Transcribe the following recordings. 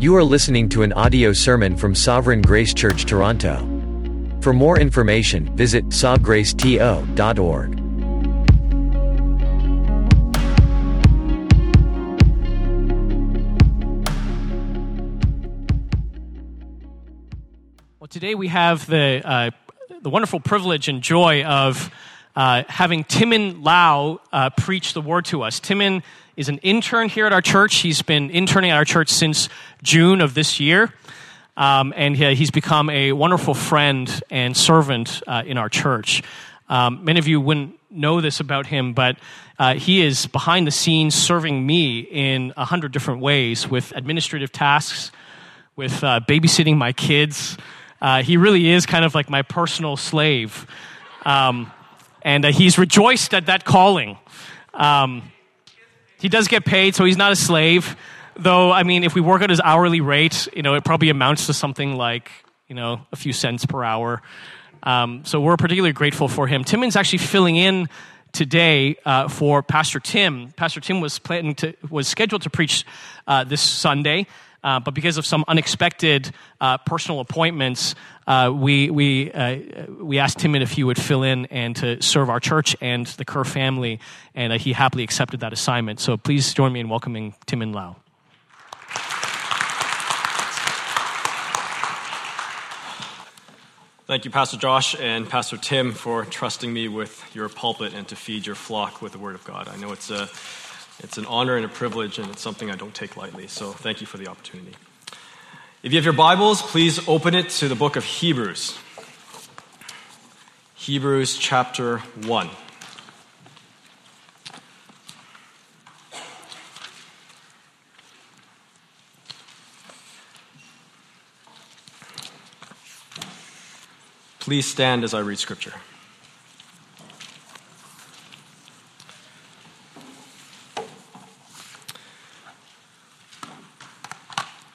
You are listening to an audio sermon from Sovereign Grace Church Toronto. For more information, visit sovgraceto.org. Well, today we have the, uh, the wonderful privilege and joy of uh, having Timon Lau uh, preach the word to us. Timon is an intern here at our church. He's been interning at our church since June of this year. Um, and he, he's become a wonderful friend and servant uh, in our church. Um, many of you wouldn't know this about him, but uh, he is behind the scenes serving me in a hundred different ways with administrative tasks, with uh, babysitting my kids. Uh, he really is kind of like my personal slave. Um, and uh, he's rejoiced at that calling. Um, he does get paid, so he's not a slave. Though, I mean, if we work out his hourly rate, you know, it probably amounts to something like, you know, a few cents per hour. Um, so we're particularly grateful for him. Timon's actually filling in today uh, for Pastor Tim. Pastor Tim was planning to was scheduled to preach uh, this Sunday, uh, but because of some unexpected uh, personal appointments, uh, we we uh, we asked Timon if he would fill in and to serve our church and the Kerr family, and he happily accepted that assignment. So please join me in welcoming Timon Lau. Thank you, Pastor Josh and Pastor Tim, for trusting me with your pulpit and to feed your flock with the Word of God. I know it's, a, it's an honor and a privilege, and it's something I don't take lightly, so thank you for the opportunity. If you have your Bibles, please open it to the book of Hebrews. Hebrews chapter 1. Please stand as I read scripture.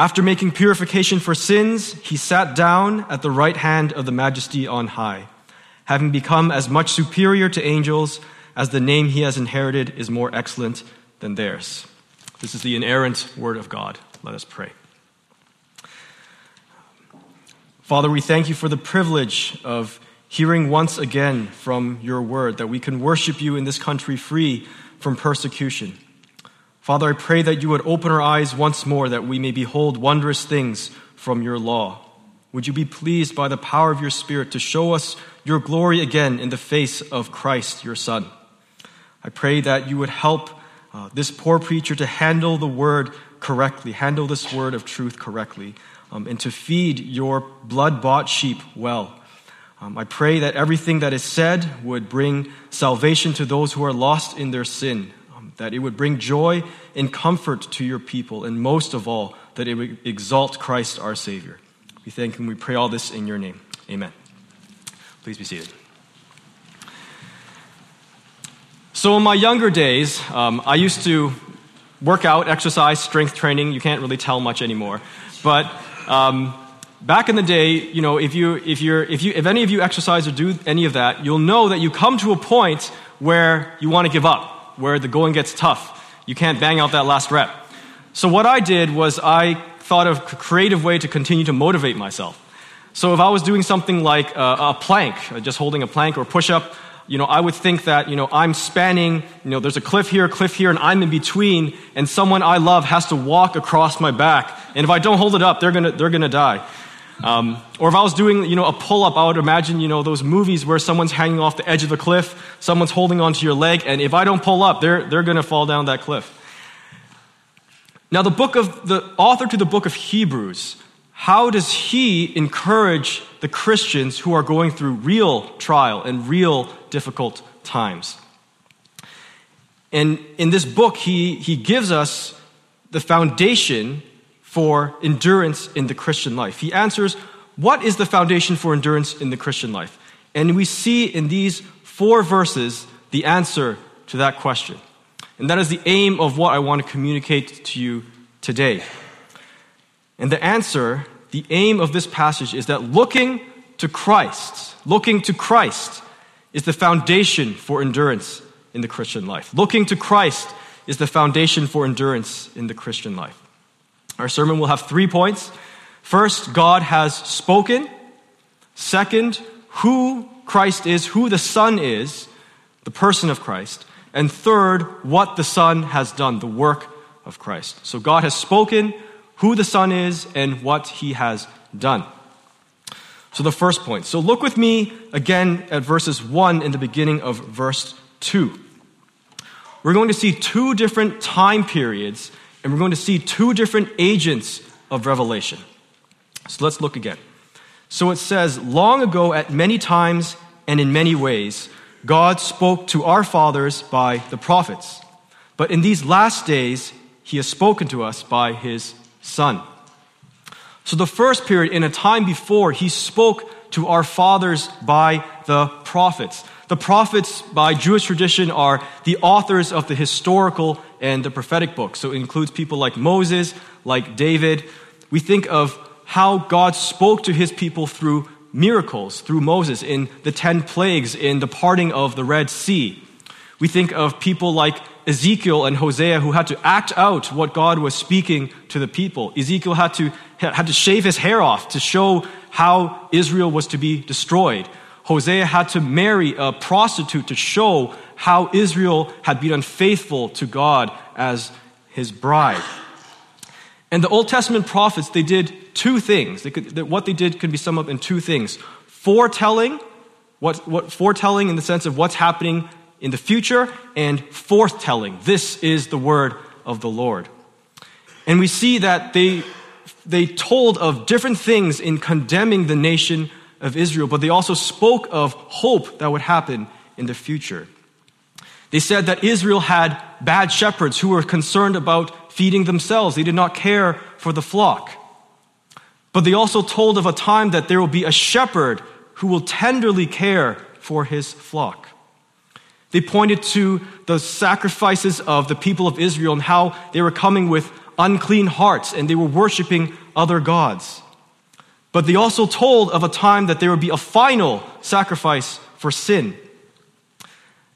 After making purification for sins, he sat down at the right hand of the majesty on high, having become as much superior to angels as the name he has inherited is more excellent than theirs. This is the inerrant word of God. Let us pray. Father, we thank you for the privilege of hearing once again from your word, that we can worship you in this country free from persecution. Father, I pray that you would open our eyes once more that we may behold wondrous things from your law. Would you be pleased by the power of your Spirit to show us your glory again in the face of Christ, your Son? I pray that you would help uh, this poor preacher to handle the word correctly, handle this word of truth correctly, um, and to feed your blood bought sheep well. Um, I pray that everything that is said would bring salvation to those who are lost in their sin, that it would bring joy and comfort to your people, and most of all, that it would exalt Christ our Savior. We thank and we pray all this in your name. Amen. Please be seated. So, in my younger days, um, I used to work out, exercise, strength training. You can't really tell much anymore. But um, back in the day, you know, if you if you're if you if any of you exercise or do any of that, you'll know that you come to a point where you want to give up, where the going gets tough. You can't bang out that last rep. So what I did was I thought of a creative way to continue to motivate myself. So if I was doing something like a, plank, uh, just holding a plank or push up, you know, I would think that, you know, I'm spanning, you know, there's a cliff here, a cliff here, and I'm in between, and someone I love has to walk across my back. And if I don't hold it up, they're gonna, they're gonna die. Um, or if I was doing, you know, a pull-up, I would imagine, you know, those movies where someone's hanging off the edge of a cliff, someone's holding onto your leg, and if I don't pull up, they're, they're going to fall down that cliff. Now, the book of, the author to the book of Hebrews, how does he encourage the Christians who are going through real trial and real difficult times? And in this book, he, he gives us the foundation for endurance in the Christian life. He answers, What is the foundation for endurance in the Christian life? And we see in these four verses the answer to that question. And that is the aim of what I want to communicate to you today. And the answer, the aim of this passage is that looking to Christ, looking to Christ is the foundation for endurance in the Christian life. Looking to Christ is the foundation for endurance in the Christian life. Our sermon will have three points. First, God has spoken. Second, who Christ is, who the Son is, the person of Christ. And third, what the Son has done, the work of Christ. So God has spoken, who the Son is, and what he has done. So the first point. So look with me again at verses 1 in the beginning of verse 2. We're going to see two different time periods, and we're going to see two different agents of revelation. So let's look again. So it says, Long ago, at many times and in many ways, God spoke to our fathers by the prophets. But in these last days, he has spoken to us by his Son. So, the first period, in a time before, he spoke to our fathers by the prophets. The prophets, by Jewish tradition, are the authors of the historical and the prophetic books. So, it includes people like Moses, like David. We think of how God spoke to his people through miracles through Moses in the 10 plagues, in the parting of the Red Sea. We think of people like Ezekiel and Hosea who had to act out what God was speaking to the people. Ezekiel had to, had to shave his hair off to show how Israel was to be destroyed. Hosea had to marry a prostitute to show how Israel had been unfaithful to God as his bride. And the Old Testament prophets, they did two things. They could, what they did could be summed up in two things foretelling, what, what, foretelling in the sense of what's happening in the future, and forthtelling. This is the word of the Lord. And we see that they, they told of different things in condemning the nation of Israel, but they also spoke of hope that would happen in the future. They said that Israel had bad shepherds who were concerned about feeding themselves. They did not care for the flock. But they also told of a time that there will be a shepherd who will tenderly care for his flock. They pointed to the sacrifices of the people of Israel and how they were coming with unclean hearts and they were worshiping other gods. But they also told of a time that there would be a final sacrifice for sin.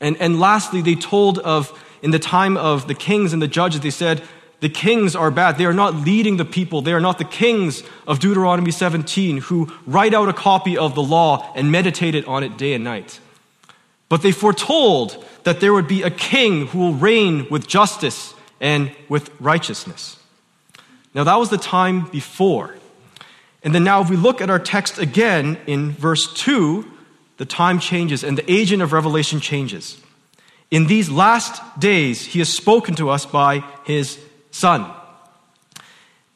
And, and lastly, they told of, in the time of the kings and the judges, they said, the kings are bad. They are not leading the people. They are not the kings of Deuteronomy 17 who write out a copy of the law and meditate it on it day and night. But they foretold that there would be a king who will reign with justice and with righteousness. Now, that was the time before. And then now, if we look at our text again in verse 2, the time changes and the agent of revelation changes. In these last days, he has spoken to us by his Son.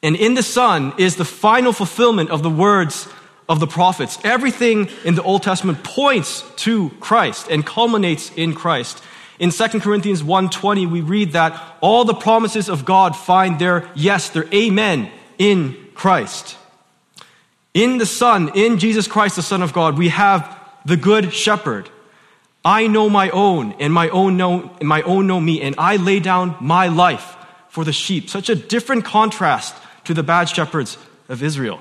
And in the Son is the final fulfillment of the words of the prophets. Everything in the Old Testament points to Christ and culminates in Christ. In 2 Corinthians 1:20 we read that all the promises of God find their yes, their amen in Christ. In the Son, in Jesus Christ the Son of God, we have the good shepherd. I know my own and my own know and my own know me and I lay down my life for the sheep. Such a different contrast to the bad shepherds of Israel.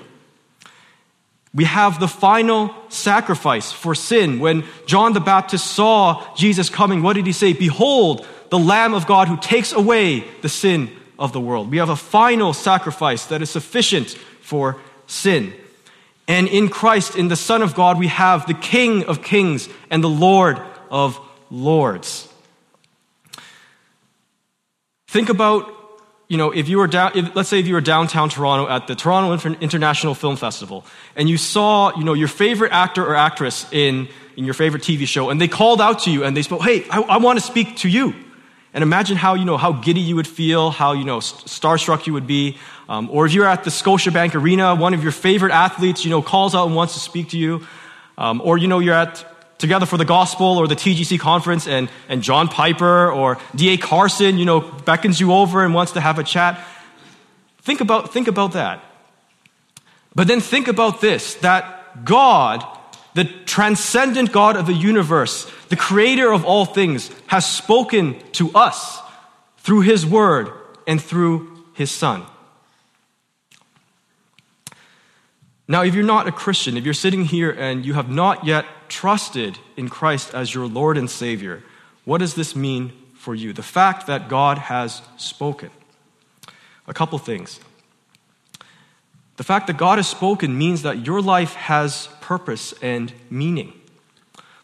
We have the final sacrifice for sin. When John the Baptist saw Jesus coming, what did he say? Behold, the Lamb of God who takes away the sin of the world. We have a final sacrifice that is sufficient for sin. And in Christ, in the Son of God, we have the King of kings and the Lord of lords. Think about you know, if you were down, if, let's say if you were downtown Toronto at the Toronto International Film Festival, and you saw, you know, your favorite actor or actress in, in your favorite TV show, and they called out to you and they spoke, hey, I, I want to speak to you. And imagine how, you know, how giddy you would feel, how, you know, starstruck you would be. Um, or if you're at the Scotiabank Arena, one of your favorite athletes, you know, calls out and wants to speak to you. Um, or, you know, you're at together for the gospel or the TGC conference and, and John Piper or D.A. Carson, you know, beckons you over and wants to have a chat. Think about, think about that. But then think about this that God, the transcendent God of the universe, the creator of all things, has spoken to us through his word and through his son. Now, if you're not a Christian, if you're sitting here and you have not yet trusted in Christ as your Lord and Savior, what does this mean for you? The fact that God has spoken. A couple things. The fact that God has spoken means that your life has purpose and meaning.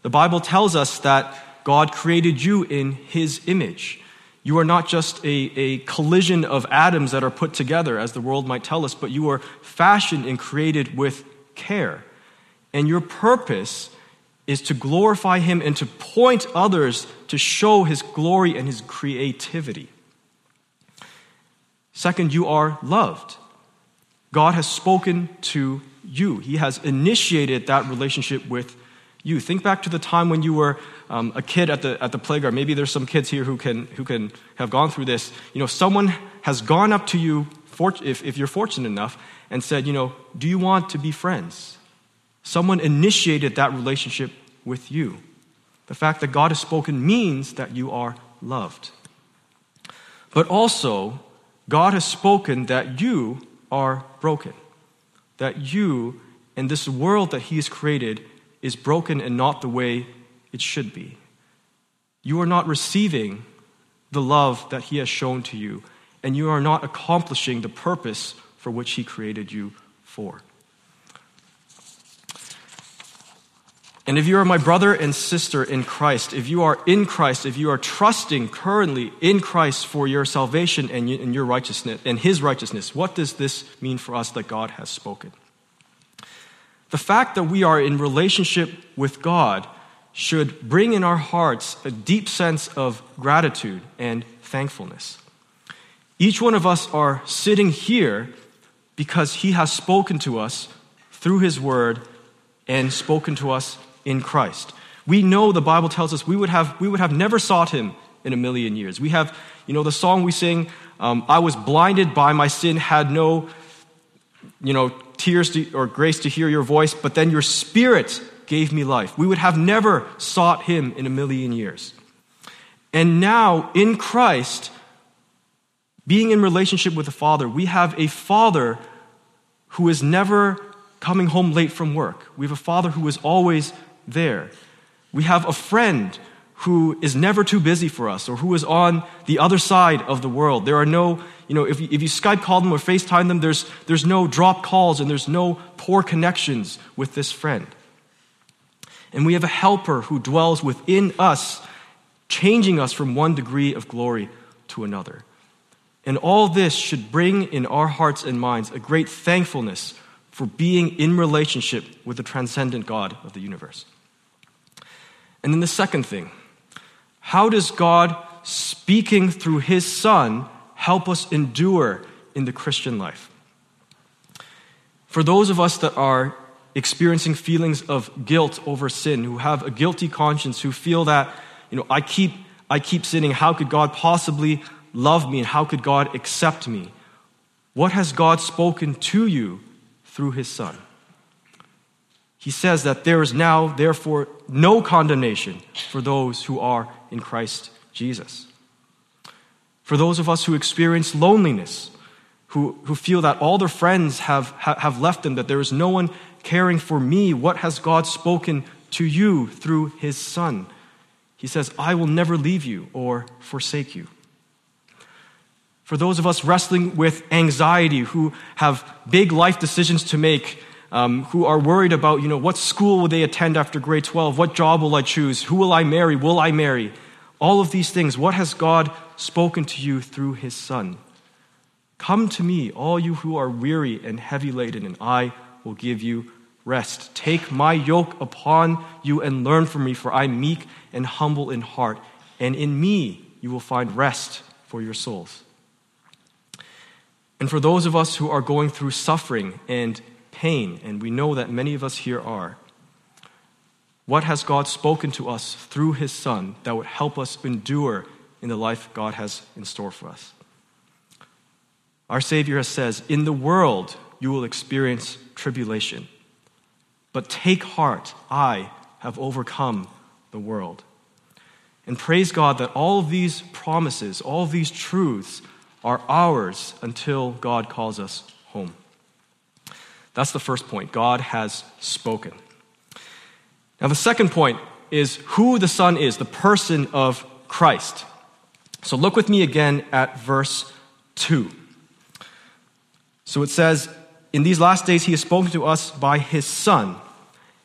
The Bible tells us that God created you in His image. You are not just a, a collision of atoms that are put together, as the world might tell us, but you are fashioned and created with care. And your purpose is to glorify Him and to point others to show His glory and His creativity. Second, you are loved. God has spoken to you, He has initiated that relationship with you. Think back to the time when you were um, a kid at the, at the playground. Maybe there's some kids here who can, who can have gone through this. You know, someone has gone up to you, for, if, if you're fortunate enough, and said, you know, do you want to be friends? Someone initiated that relationship with you. The fact that God has spoken means that you are loved. But also, God has spoken that you are broken, that you and this world that He has created is broken and not the way it should be. You are not receiving the love that He has shown to you, and you are not accomplishing the purpose for which He created you for. And if you are my brother and sister in Christ, if you are in Christ, if you are trusting currently in Christ for your salvation and your righteousness and his righteousness, what does this mean for us that God has spoken? The fact that we are in relationship with God should bring in our hearts a deep sense of gratitude and thankfulness. Each one of us are sitting here because he has spoken to us through his word and spoken to us in Christ. We know the Bible tells us we would have, we would have never sought him in a million years. We have, you know, the song we sing, um, I was blinded by my sin, had no, you know, tears to, or grace to hear your voice, but then your spirit gave me life. We would have never sought him in a million years. And now, in Christ, being in relationship with the Father, we have a Father who is never coming home late from work. We have a Father who is always there. We have a friend who is never too busy for us or who is on the other side of the world. There are no, you know, if you, if you Skype call them or FaceTime them, there's, there's no drop calls and there's no poor connections with this friend. And we have a helper who dwells within us, changing us from one degree of glory to another. And all this should bring in our hearts and minds a great thankfulness for being in relationship with the transcendent God of the universe. And then the second thing, how does God, speaking through his Son, help us endure in the Christian life? For those of us that are experiencing feelings of guilt over sin, who have a guilty conscience, who feel that, you know, I keep, I keep sinning, how could God possibly love me and how could God accept me? What has God spoken to you through his Son? He says that there is now, therefore, no condemnation for those who are in Christ Jesus. For those of us who experience loneliness, who, who feel that all their friends have, have left them, that there is no one caring for me, what has God spoken to you through his Son? He says, I will never leave you or forsake you. For those of us wrestling with anxiety, who have big life decisions to make, um, who are worried about, you know, what school will they attend after grade 12? What job will I choose? Who will I marry? Will I marry? All of these things. What has God spoken to you through his Son? Come to me, all you who are weary and heavy laden, and I will give you rest. Take my yoke upon you and learn from me, for I am meek and humble in heart, and in me you will find rest for your souls. And for those of us who are going through suffering and pain, and we know that many of us here are. What has God spoken to us through His Son that would help us endure in the life God has in store for us? our Savior says, In the world you will experience tribulation. But take heart, I have overcome the world. And praise God that all these promises, all these truths are ours until God calls us home. That's the first point. God has spoken. Now, the second point is who the Son is, the person of Christ. So look with me again at verse 2. So it says, In these last days he has spoken to us by his Son,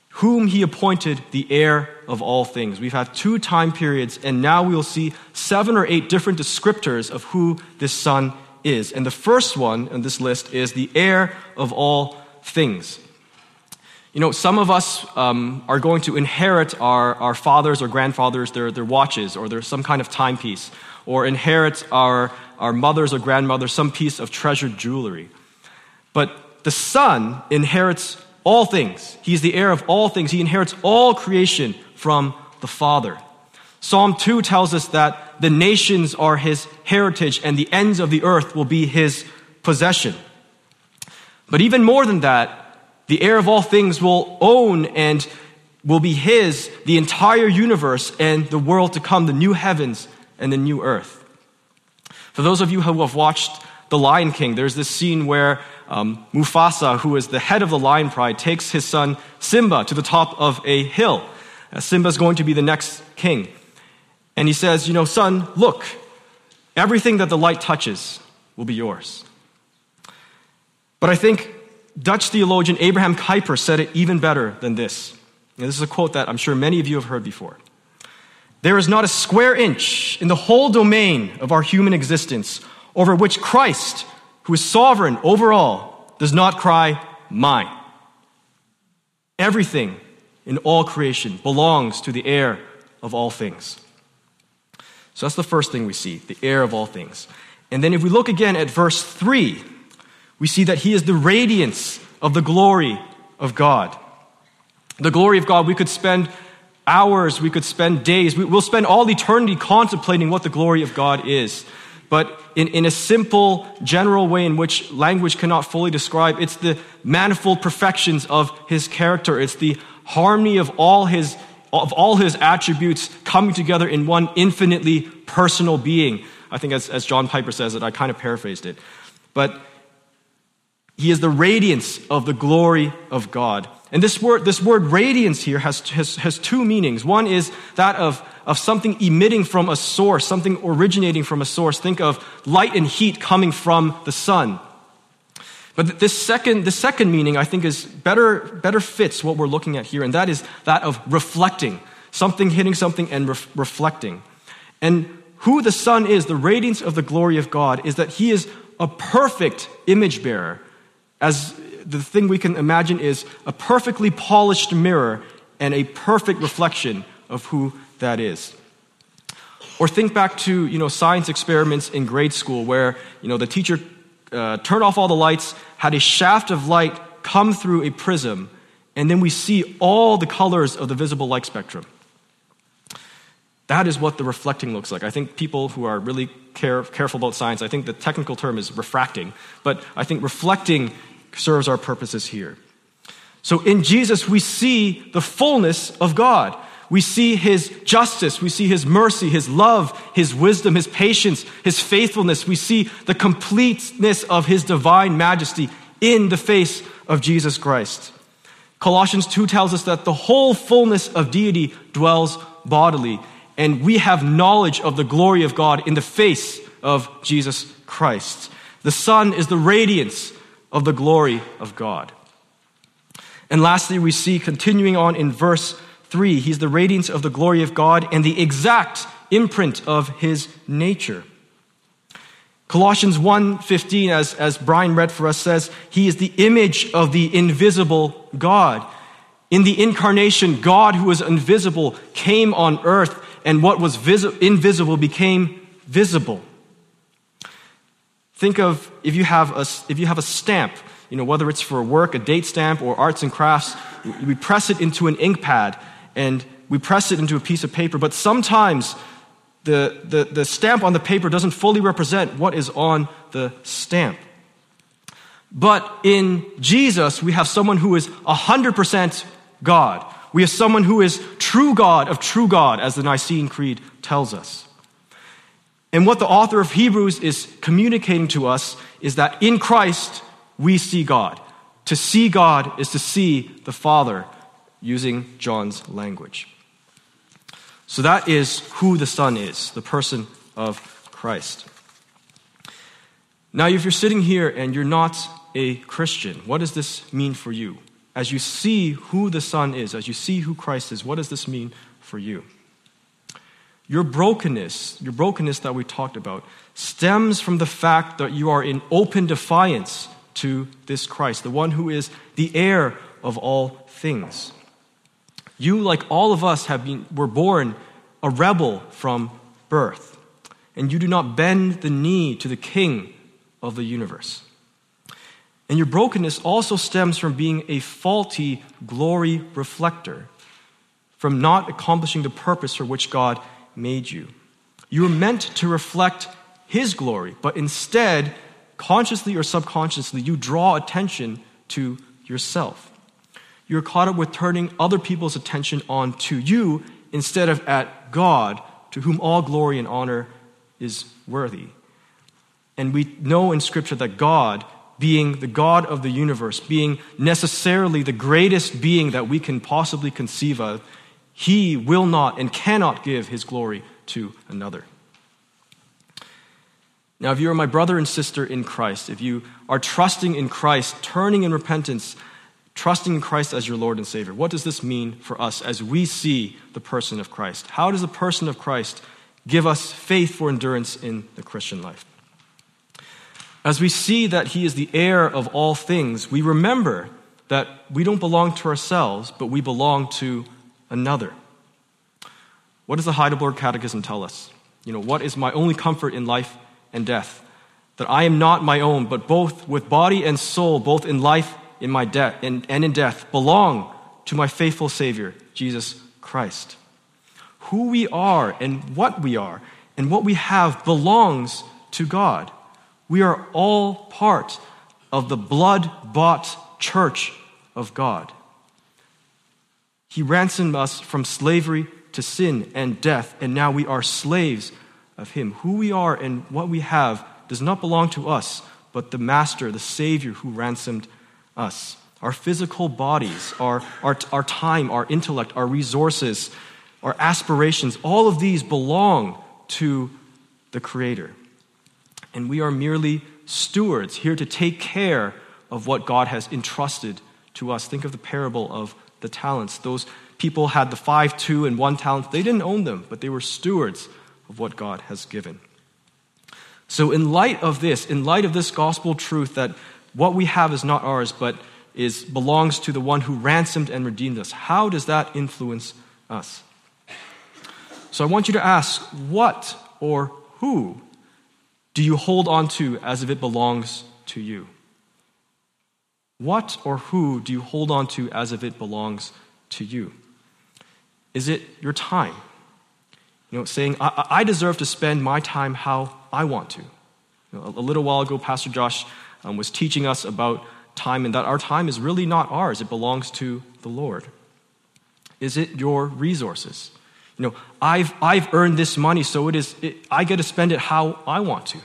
whom he appointed the heir of all things. We've had two time periods, and now we will see seven or eight different descriptors of who this Son is. And the first one on this list is the heir of all things. You know, some of us um, are going to inherit our, our fathers or grandfathers, their, their watches, or their some kind of timepiece, or inherit our, our mothers or grandmothers some piece of treasured jewelry. But the Son inherits all things. He's the heir of all things. He inherits all creation from the Father. Psalm 2 tells us that the nations are his heritage and the ends of the earth will be his possession. But even more than that, the heir of all things will own and will be his the entire universe and the world to come, the new heavens and the new earth. For those of you who have watched The Lion King, there's this scene where um, Mufasa, who is the head of the lion pride, takes his son Simba to the top of a hill. Uh, Simba is going to be the next king. And he says, You know, son, look, everything that the light touches will be yours. But I think Dutch theologian Abraham Kuyper said it even better than this. And this is a quote that I'm sure many of you have heard before. There is not a square inch in the whole domain of our human existence over which Christ, who is sovereign over all, does not cry, Mine. Everything in all creation belongs to the heir of all things. So that's the first thing we see, the heir of all things. And then if we look again at verse 3, we see that he is the radiance of the glory of God. The glory of God, we could spend hours, we could spend days, we, will spend all eternity contemplating what the glory of God is. But in, in a simple, general way in which language cannot fully describe, it's the manifold perfections of his character. It's the harmony of all his, of all his attributes coming together in one infinitely personal being. I think as, as John Piper says it, I kind of paraphrased it. But he is the radiance of the glory of God. And this word, this word radiance here has, has, has two meanings. One is that of, of something emitting from a source, something originating from a source. Think of light and heat coming from the sun. But this second, the second meaning, I think, is better, better fits what we're looking at here, and that is that of reflecting. Something hitting something and ref, reflecting. And who the Son is, the radiance of the glory of God, is that He is a perfect image bearer as the thing we can imagine is a perfectly polished mirror and a perfect reflection of who that is. Or think back to you know science experiments in grade school where you know the teacher uh, turned off all the lights, had a shaft of light come through a prism, and then we see all the colors of the visible light spectrum. That is what the reflecting looks like. I think people who are really care, careful about science, I think the technical term is refracting, but I think reflecting serves our purposes here. So in Jesus, we see the fullness of God. We see his justice. We see his mercy, his love, his wisdom, his patience, his faithfulness. We see the completeness of his divine majesty in the face of Jesus Christ. Colossians 2 tells us that the whole fullness of deity dwells bodily, and we have knowledge of the glory of God in the face of Jesus Christ. The Son is the radiance of the glory of God. And lastly, we see continuing on in verse 3, he's the radiance of the glory of God and the exact imprint of his nature. Colossians 1:15 as as Brian read for us says, he is the image of the invisible God. In the incarnation, God who was invisible came on earth and what was vis- invisible became visible. Think of if you have a, if you have a stamp, you know, whether it's for work, a date stamp, or arts and crafts, we press it into an ink pad and we press it into a piece of paper. But sometimes the, the, the stamp on the paper doesn't fully represent what is on the stamp. But in Jesus, we have someone who is 100% God. We have someone who is true God of true God, as the Nicene Creed tells us. And what the author of Hebrews is communicating to us is that in Christ, we see God. To see God is to see the Father, using John's language. So that is who the Son is, the person of Christ. Now, if you're sitting here and you're not a Christian, what does this mean for you? As you see who the Son is, as you see who Christ is, what does this mean for you? Your brokenness, your brokenness that we talked about, stems from the fact that you are in open defiance to this Christ, the one who is the heir of all things. You, like all of us, have been, were born a rebel from birth, and you do not bend the knee to the king of the universe. And your brokenness also stems from being a faulty glory reflector, from not accomplishing the purpose for which God made you. You were meant to reflect His glory, but instead, consciously or subconsciously, you draw attention to yourself. You're caught up with turning other people's attention on to you instead of at God, to whom all glory and honor is worthy. And we know in Scripture that God, being the God of the universe, being necessarily the greatest being that we can possibly conceive of, he will not and cannot give his glory to another. Now, if you are my brother and sister in Christ, if you are trusting in Christ, turning in repentance, trusting in Christ as your Lord and Savior, what does this mean for us as we see the person of Christ? How does the person of Christ give us faith for endurance in the Christian life? As we see that He is the heir of all things, we remember that we don't belong to ourselves, but we belong to another. What does the Heidelberg Catechism tell us? You know, what is my only comfort in life and death? That I am not my own, but both with body and soul, both in life in my death and, and in death, belong to my faithful Savior, Jesus Christ. Who we are and what we are and what we have belongs to God. We are all part of the blood bought church of God. He ransomed us from slavery to sin and death, and now we are slaves of Him. Who we are and what we have does not belong to us, but the Master, the Savior who ransomed us. Our physical bodies, our, our, our time, our intellect, our resources, our aspirations, all of these belong to the Creator and we are merely stewards here to take care of what God has entrusted to us. Think of the parable of the talents. Those people had the five, two, and one talent. They didn't own them, but they were stewards of what God has given. So, in light of this, in light of this gospel truth that what we have is not ours, but is belongs to the one who ransomed and redeemed us, how does that influence us? So, I want you to ask what or who do you hold on to as if it belongs to you? What or who do you hold on to as if it belongs to you? Is it your time? You know, saying, I, I deserve to spend my time how I want to. You know, a, a, little while ago, Pastor Josh um, was teaching us about time and that our time is really not ours, it belongs to the Lord. Is it your resources? You know, I've, I've earned this money, so it is, it, I get to spend it how I want to.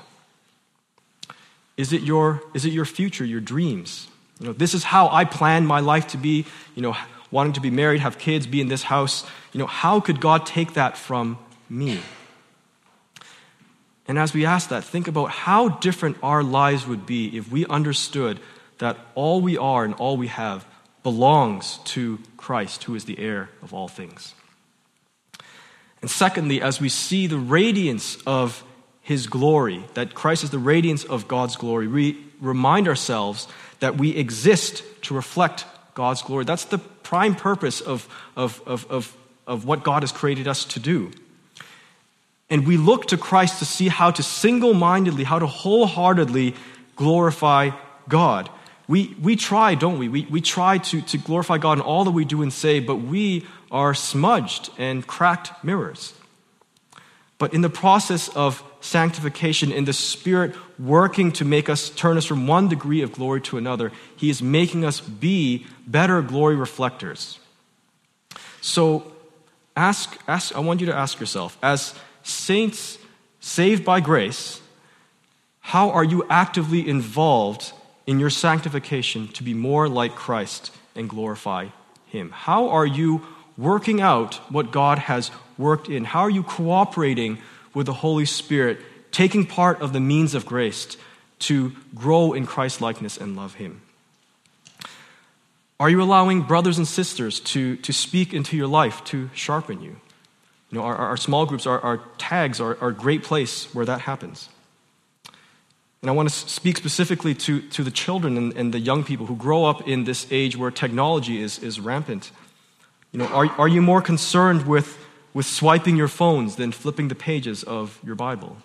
Is it your, is it your future, your dreams? You know, this is how I plan my life to be, you know, wanting to be married, have kids, be in this house. You know, how could God take that from me? And as we ask that, think about how different our lives would be if we understood that all we are and all we have belongs to Christ, who is the heir of all things. And secondly, as we see the radiance of his glory, that Christ is the radiance of God's glory, we remind ourselves that we exist to reflect God's glory. That's the prime purpose of, of, of, of, of what God has created us to do. And we look to Christ to see how to single mindedly, how to wholeheartedly glorify God. We, we try, don't we? We, we try to, to glorify God in all that we do and say, but we are smudged and cracked mirrors. But in the process of sanctification, in the Spirit working to make us turn us from one degree of glory to another, He is making us be better glory reflectors. So, ask, ask, I want you to ask yourself, as saints saved by grace, how are you actively involved in your sanctification to be more like Christ and glorify Him? How are you working out what God has worked in? How are you cooperating with the Holy Spirit, taking part of the means of grace to grow in Christ likeness and love Him? Are you allowing brothers and sisters to, to speak into your life to sharpen you? You know, our, our small groups, our, our tags are, are a great place where that happens. And I want to speak specifically to, to the children and, and the young people who grow up in this age where technology is, is rampant. You know, are, are you more concerned with, with swiping your phones than flipping the pages of your Bible?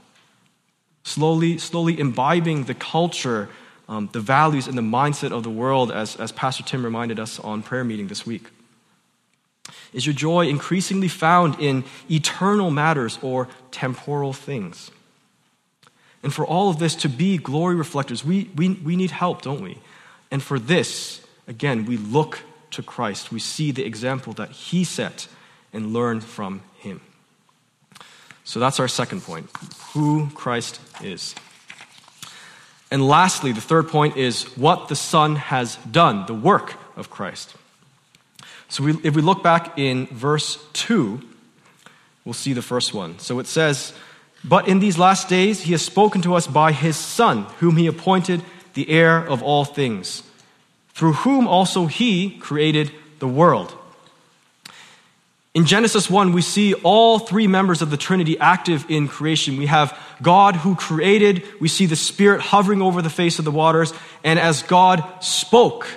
Slowly, slowly imbibing the culture, um, the values, and the mindset of the world, as, as Pastor Tim reminded us on prayer meeting this week. Is your joy increasingly found in eternal matters or temporal things? And for all of this to be glory reflectors, we, we, we need help, don't we? And for this, again, we look to Christ. We see the example that he set and learn from him. So that's our second point who Christ is. And lastly, the third point is what the Son has done, the work of Christ. So we, if we look back in verse 2, we'll see the first one. So it says, But in these last days he has spoken to us by his Son, whom he appointed the heir of all things through whom also he created the world. In Genesis 1, we see all three members of the Trinity active in creation. We have God who created, we see the Spirit hovering over the face of the waters, and as God spoke,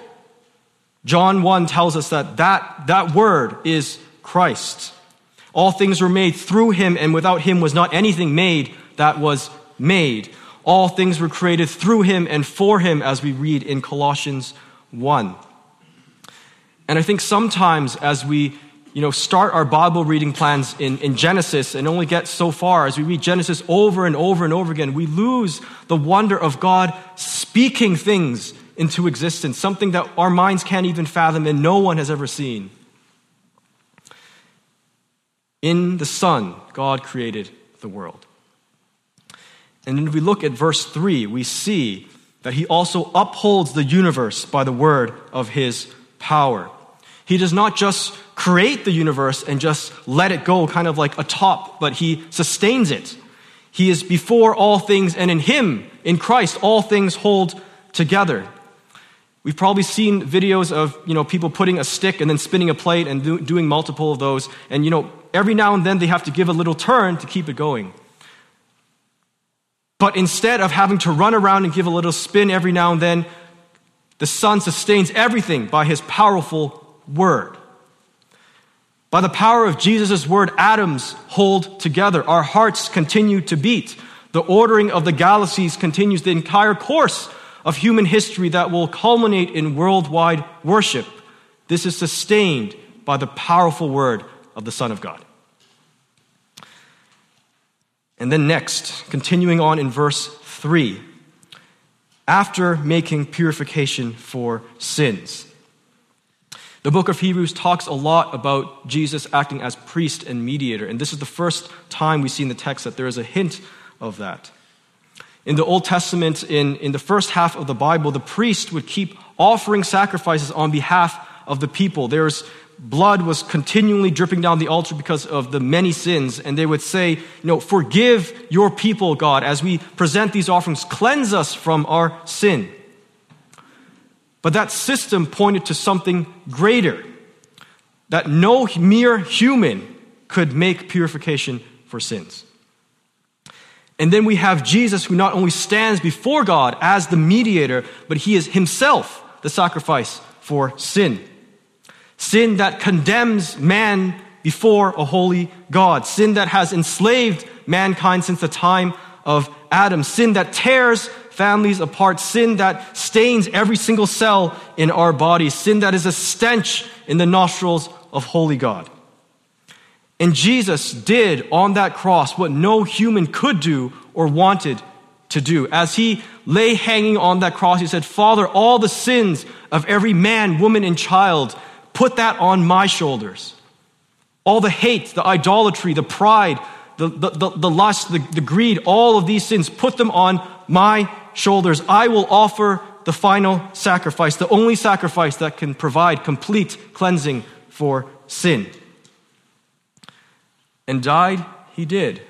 John 1 tells us that that, that word is Christ. All things were made through him, and without him was not anything made that was made. All things were created through him and for him, as we read in Colossians 1. And I think sometimes as we you know, start our Bible reading plans in, in Genesis and only get so far, as we read Genesis over and over and over again, we lose the wonder of God speaking things into existence, something that our minds can't even fathom and no one has ever seen. In the Son, God created the world. And then if we look at verse 3, we see that he also upholds the universe by the word of his power. He does not just create the universe and just let it go kind of like a top, but he sustains it. He is before all things, and in him, in Christ, all things hold together. We've probably seen videos of you know people putting a stick and then spinning a plate and do, doing multiple of those, and you know every now and then they have to give a little turn to keep it going. But instead of having to run around and give a little spin every now and then, the Son sustains everything by his powerful word. By the power of Jesus' word, atoms hold together. Our hearts continue to beat. The ordering of the galaxies continues the entire course of human history that will culminate in worldwide worship. This is sustained by the powerful word of the Son of God. And then next, continuing on in verse 3, after making purification for sins. The book of Hebrews talks a lot about Jesus acting as priest and mediator, and this is the first time we see in the text that there is a hint of that. In the Old Testament, in, in the first half of the Bible, the priest would keep offering sacrifices on behalf of the people. There's blood was continually dripping down the altar because of the many sins. And they would say, you know, forgive your people, God, as we present these offerings, cleanse us from our sin. But that system pointed to something greater that no mere human could make purification for sins. And then we have Jesus, who not only stands before God as the mediator, but he is himself the sacrifice for sin. Sin that condemns man before a holy God. Sin that has enslaved mankind since the time of Adam. Sin that tears families apart. Sin that stains every single cell in our bodies. Sin that is a stench in the nostrils of holy God. And Jesus did on that cross what no human could do or wanted to do. As he lay hanging on that cross, he said, Father, all the sins of every man, woman, and child, put that on my shoulders. All the hate, the idolatry, the pride, the, the, the, the lust, the, the greed, all of these sins, put them on my shoulders. I will offer the final sacrifice, the only sacrifice that can provide complete cleansing for sin. And died, he did,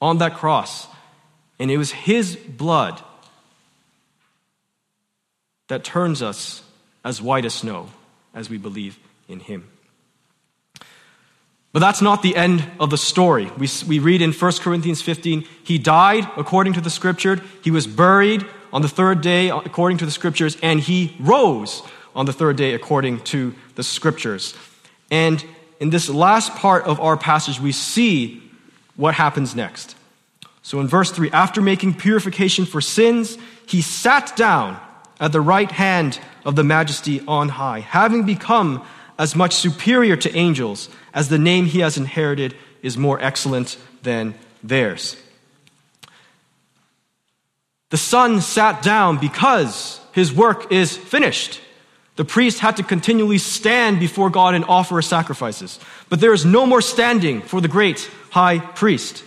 on that cross. And it was his blood that turns us as white as snow as we believe in him. But that's not the end of the story. We, we read in 1 Corinthians 15, he died according to the scripture, he was buried on the third day according to the scriptures, and he rose on the third day according to the scriptures. And in this last part of our passage, we see what happens next. So in verse 3, after making purification for sins, he sat down at the right hand of the majesty on high, having become as much superior to angels as the name he has inherited is more excellent than theirs. The Son sat down because his work is finished. The priest had to continually stand before God and offer sacrifices. But there is no more standing for the great high priest.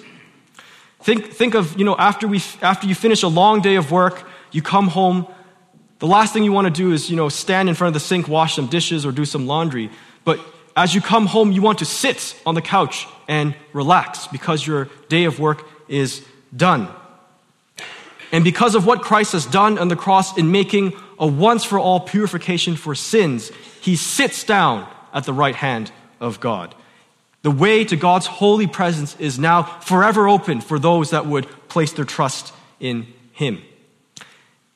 Think, think of, you know, after, we, after you finish a long day of work, you come home, the last thing you want to do is, you know, stand in front of the sink, wash some dishes, or do some laundry. But as you come home, you want to sit on the couch and relax because your day of work is done. And because of what Christ has done on the cross in making a once for all purification for sins, he sits down at the right hand of God. The way to God's holy presence is now forever open for those that would place their trust in him.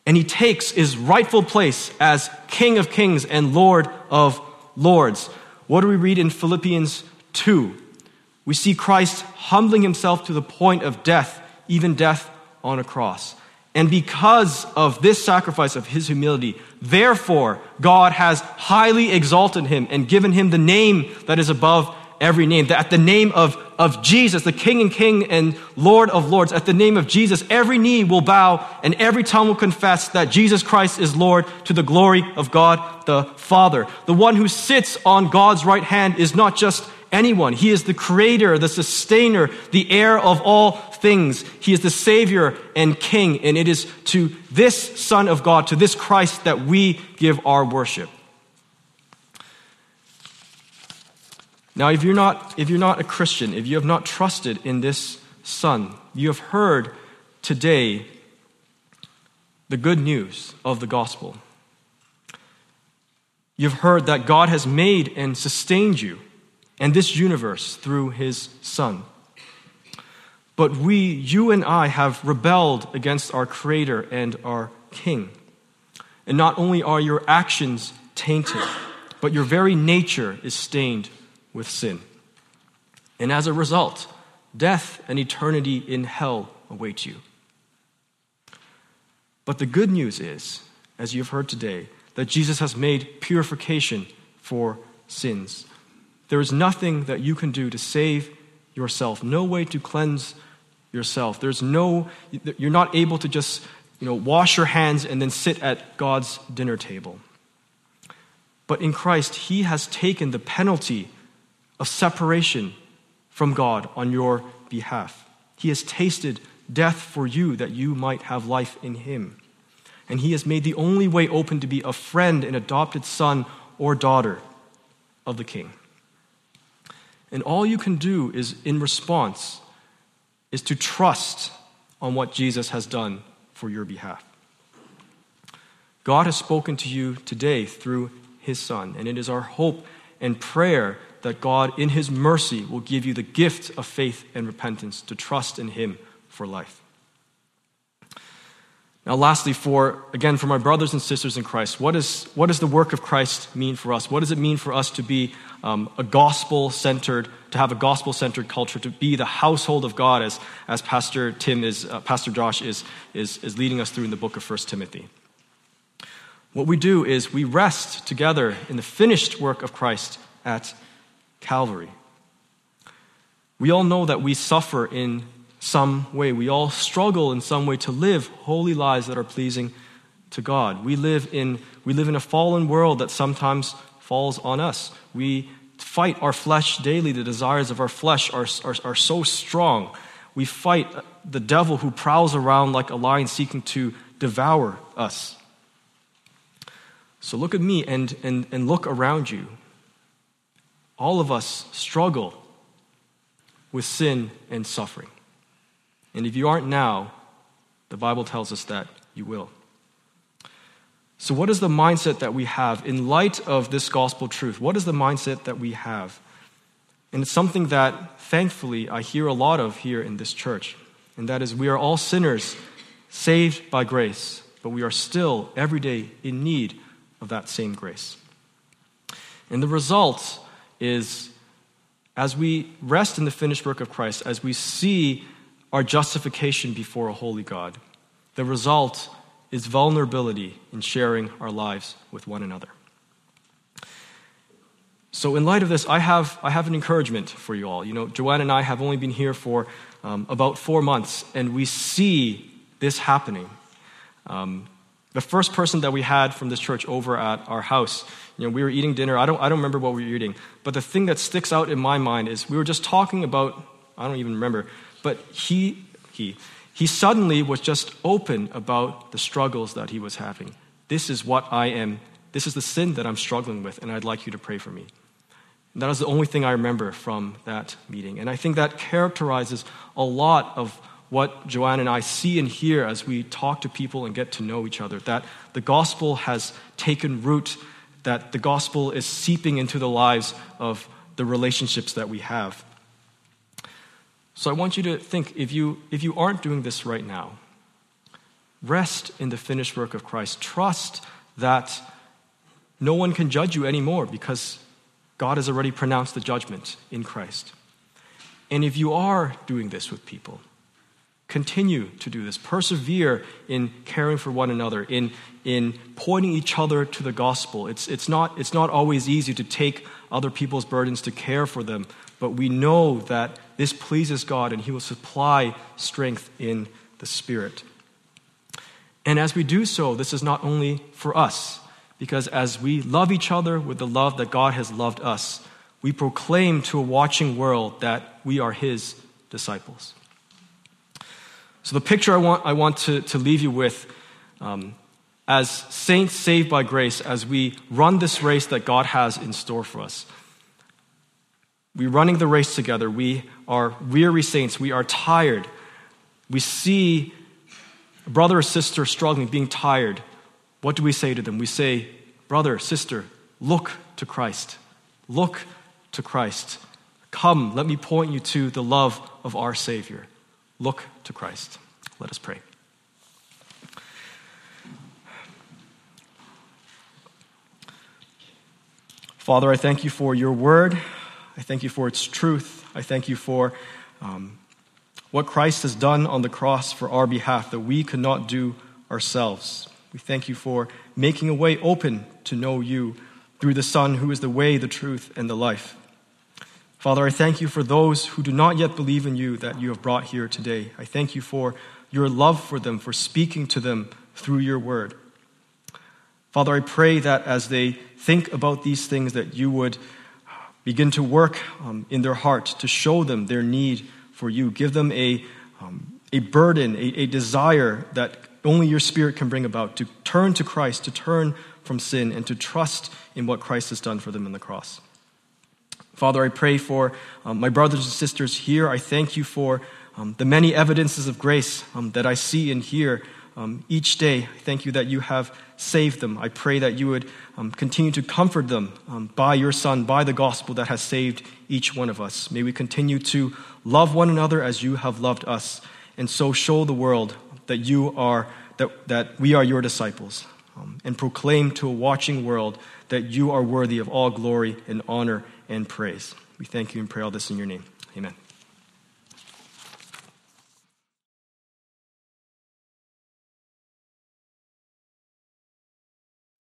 And he takes his rightful place as King of kings and Lord of lords. What do we read in Philippians 2? We see Christ humbling himself to the point of death, even death on a cross. And because of this sacrifice of his humility, therefore, God has highly exalted him and given him the name that is above every name. That at the name of, of Jesus, the King and King and Lord of Lords, at the name of Jesus, every knee will bow and every tongue will confess that Jesus Christ is Lord to the glory of God the Father. The one who sits on God's right hand is not just anyone. He is the creator, the sustainer, the heir of all things. He is the Savior and King. And it is to this Son of God, to this Christ, that we give our worship. Now, if you're not, if you're not a Christian, if you have not trusted in this Son, you have heard today the good news of the gospel. You've heard that God has made and sustained you and this universe through his Son. But we, you and I, have rebelled against our Creator and our King. And not only are your actions tainted, but your very nature is stained with sin. And as a result, death and eternity in hell await you. But the good news is, as you've heard today, that Jesus has made purification for sins. There is nothing that you can do to save yourself, no way to cleanse yourself. There's no, you're not able to just, you know, wash your hands and then sit at God's dinner table. But in Christ, He has taken the penalty of separation from God on your behalf. He has tasted death for you that you might have life in Him. And He has made the only way open to be a friend and adopted son or daughter of the King. And all you can do is, in response, is to trust on what Jesus has done for your behalf. God has spoken to you today through his Son, and it is our hope and prayer that God, in his mercy, will give you the gift of faith and repentance to trust in him for life. Now, lastly, for again, for my brothers and sisters in Christ, what, is, what does the work of Christ mean for us? What does it mean for us to be um, a gospel centered, to have a gospel centered culture, to be the household of God, as, as Pastor Tim is, uh, Pastor Josh is, is, is leading us through in the book of 1 Timothy? What we do is we rest together in the finished work of Christ at Calvary. We all know that we suffer in some way. We all struggle in some way to live holy lives that are pleasing to God. We live in, we live in a fallen world that sometimes falls on us. We fight our flesh daily. The desires of our flesh are, are, are so strong. We fight the devil who prowls around like a lion seeking to devour us. So look at me and, and, and look around you. All of us struggle with sin and suffering. And if you aren't now, the Bible tells us that you will. So, what is the mindset that we have in light of this gospel truth? What is the mindset that we have? And it's something that, thankfully, I hear a lot of here in this church. And that is, we are all sinners saved by grace, but we are still every day in need of that same grace. And the result is, as we rest in the finished work of Christ, as we see our justification before a holy God, the result is vulnerability in sharing our lives with one another. So, in light of this, I have, I have an encouragement for you all. You know, Joanne and I have only been here for um, about four months, and we see this happening. Um, the first person that we had from this church over at our house, you know, we were eating dinner. I don't, I don't remember what we were eating, but the thing that sticks out in my mind is we were just talking about, I don't even remember, but he, he, he suddenly was just open about the struggles that he was having. This is what I am, this is the sin that I'm struggling with, and I'd like you to pray for me. And that is the only thing I remember from that meeting. And I think that characterizes a lot of what Joanne and I see and hear as we talk to people and get to know each other that the gospel has taken root, that the gospel is seeping into the lives of the relationships that we have. So I want you to think if you, if you aren't doing this right now, rest in the finished work of Christ. Trust that no one can judge you anymore because God has already pronounced the judgment in Christ. And if you are doing this with people, continue to do this. Persevere in caring for one another, in, in pointing each other to the gospel. It's, it's, not, it's not always easy to take other people's burdens to care for them, but we know that this pleases God and He will supply strength in the Spirit. And as we do so, this is not only for us, because as we love each other with the love that God has loved us, we proclaim to a watching world that we are His disciples. So, the picture I want, I want to, to leave you with um, as saints saved by grace, as we run this race that God has in store for us. We're running the race together. We are weary saints. We are tired. We see a brother or sister struggling, being tired. What do we say to them? We say, Brother, sister, look to Christ. Look to Christ. Come, let me point you to the love of our Savior. Look to Christ. Let us pray. Father, I thank you for your word. I thank you for its truth. I thank you for um, what Christ has done on the cross for our behalf that we could not do ourselves. We thank you for making a way open to know you through the Son, who is the way, the truth, and the life. Father, I thank you for those who do not yet believe in you that you have brought here today. I thank you for your love for them, for speaking to them through your word. Father, I pray that as they think about these things, that you would Begin to work um, in their heart to show them their need for you. Give them a, um, a burden, a, a desire that only your Spirit can bring about to turn to Christ, to turn from sin, and to trust in what Christ has done for them in the cross. Father, I pray for um, my brothers and sisters here. I thank you for um, the many evidences of grace um, that I see and hear um, each day. I thank you that you have saved them. I pray that you would um, continue to comfort them um, by your Son, by the gospel that has saved each one of us. May we continue to love one another as you have loved us, and so show the world that you are that, that we are your disciples, and proclaim to a watching world that you are worthy of all glory and honor and praise. We thank you and pray all this in your name.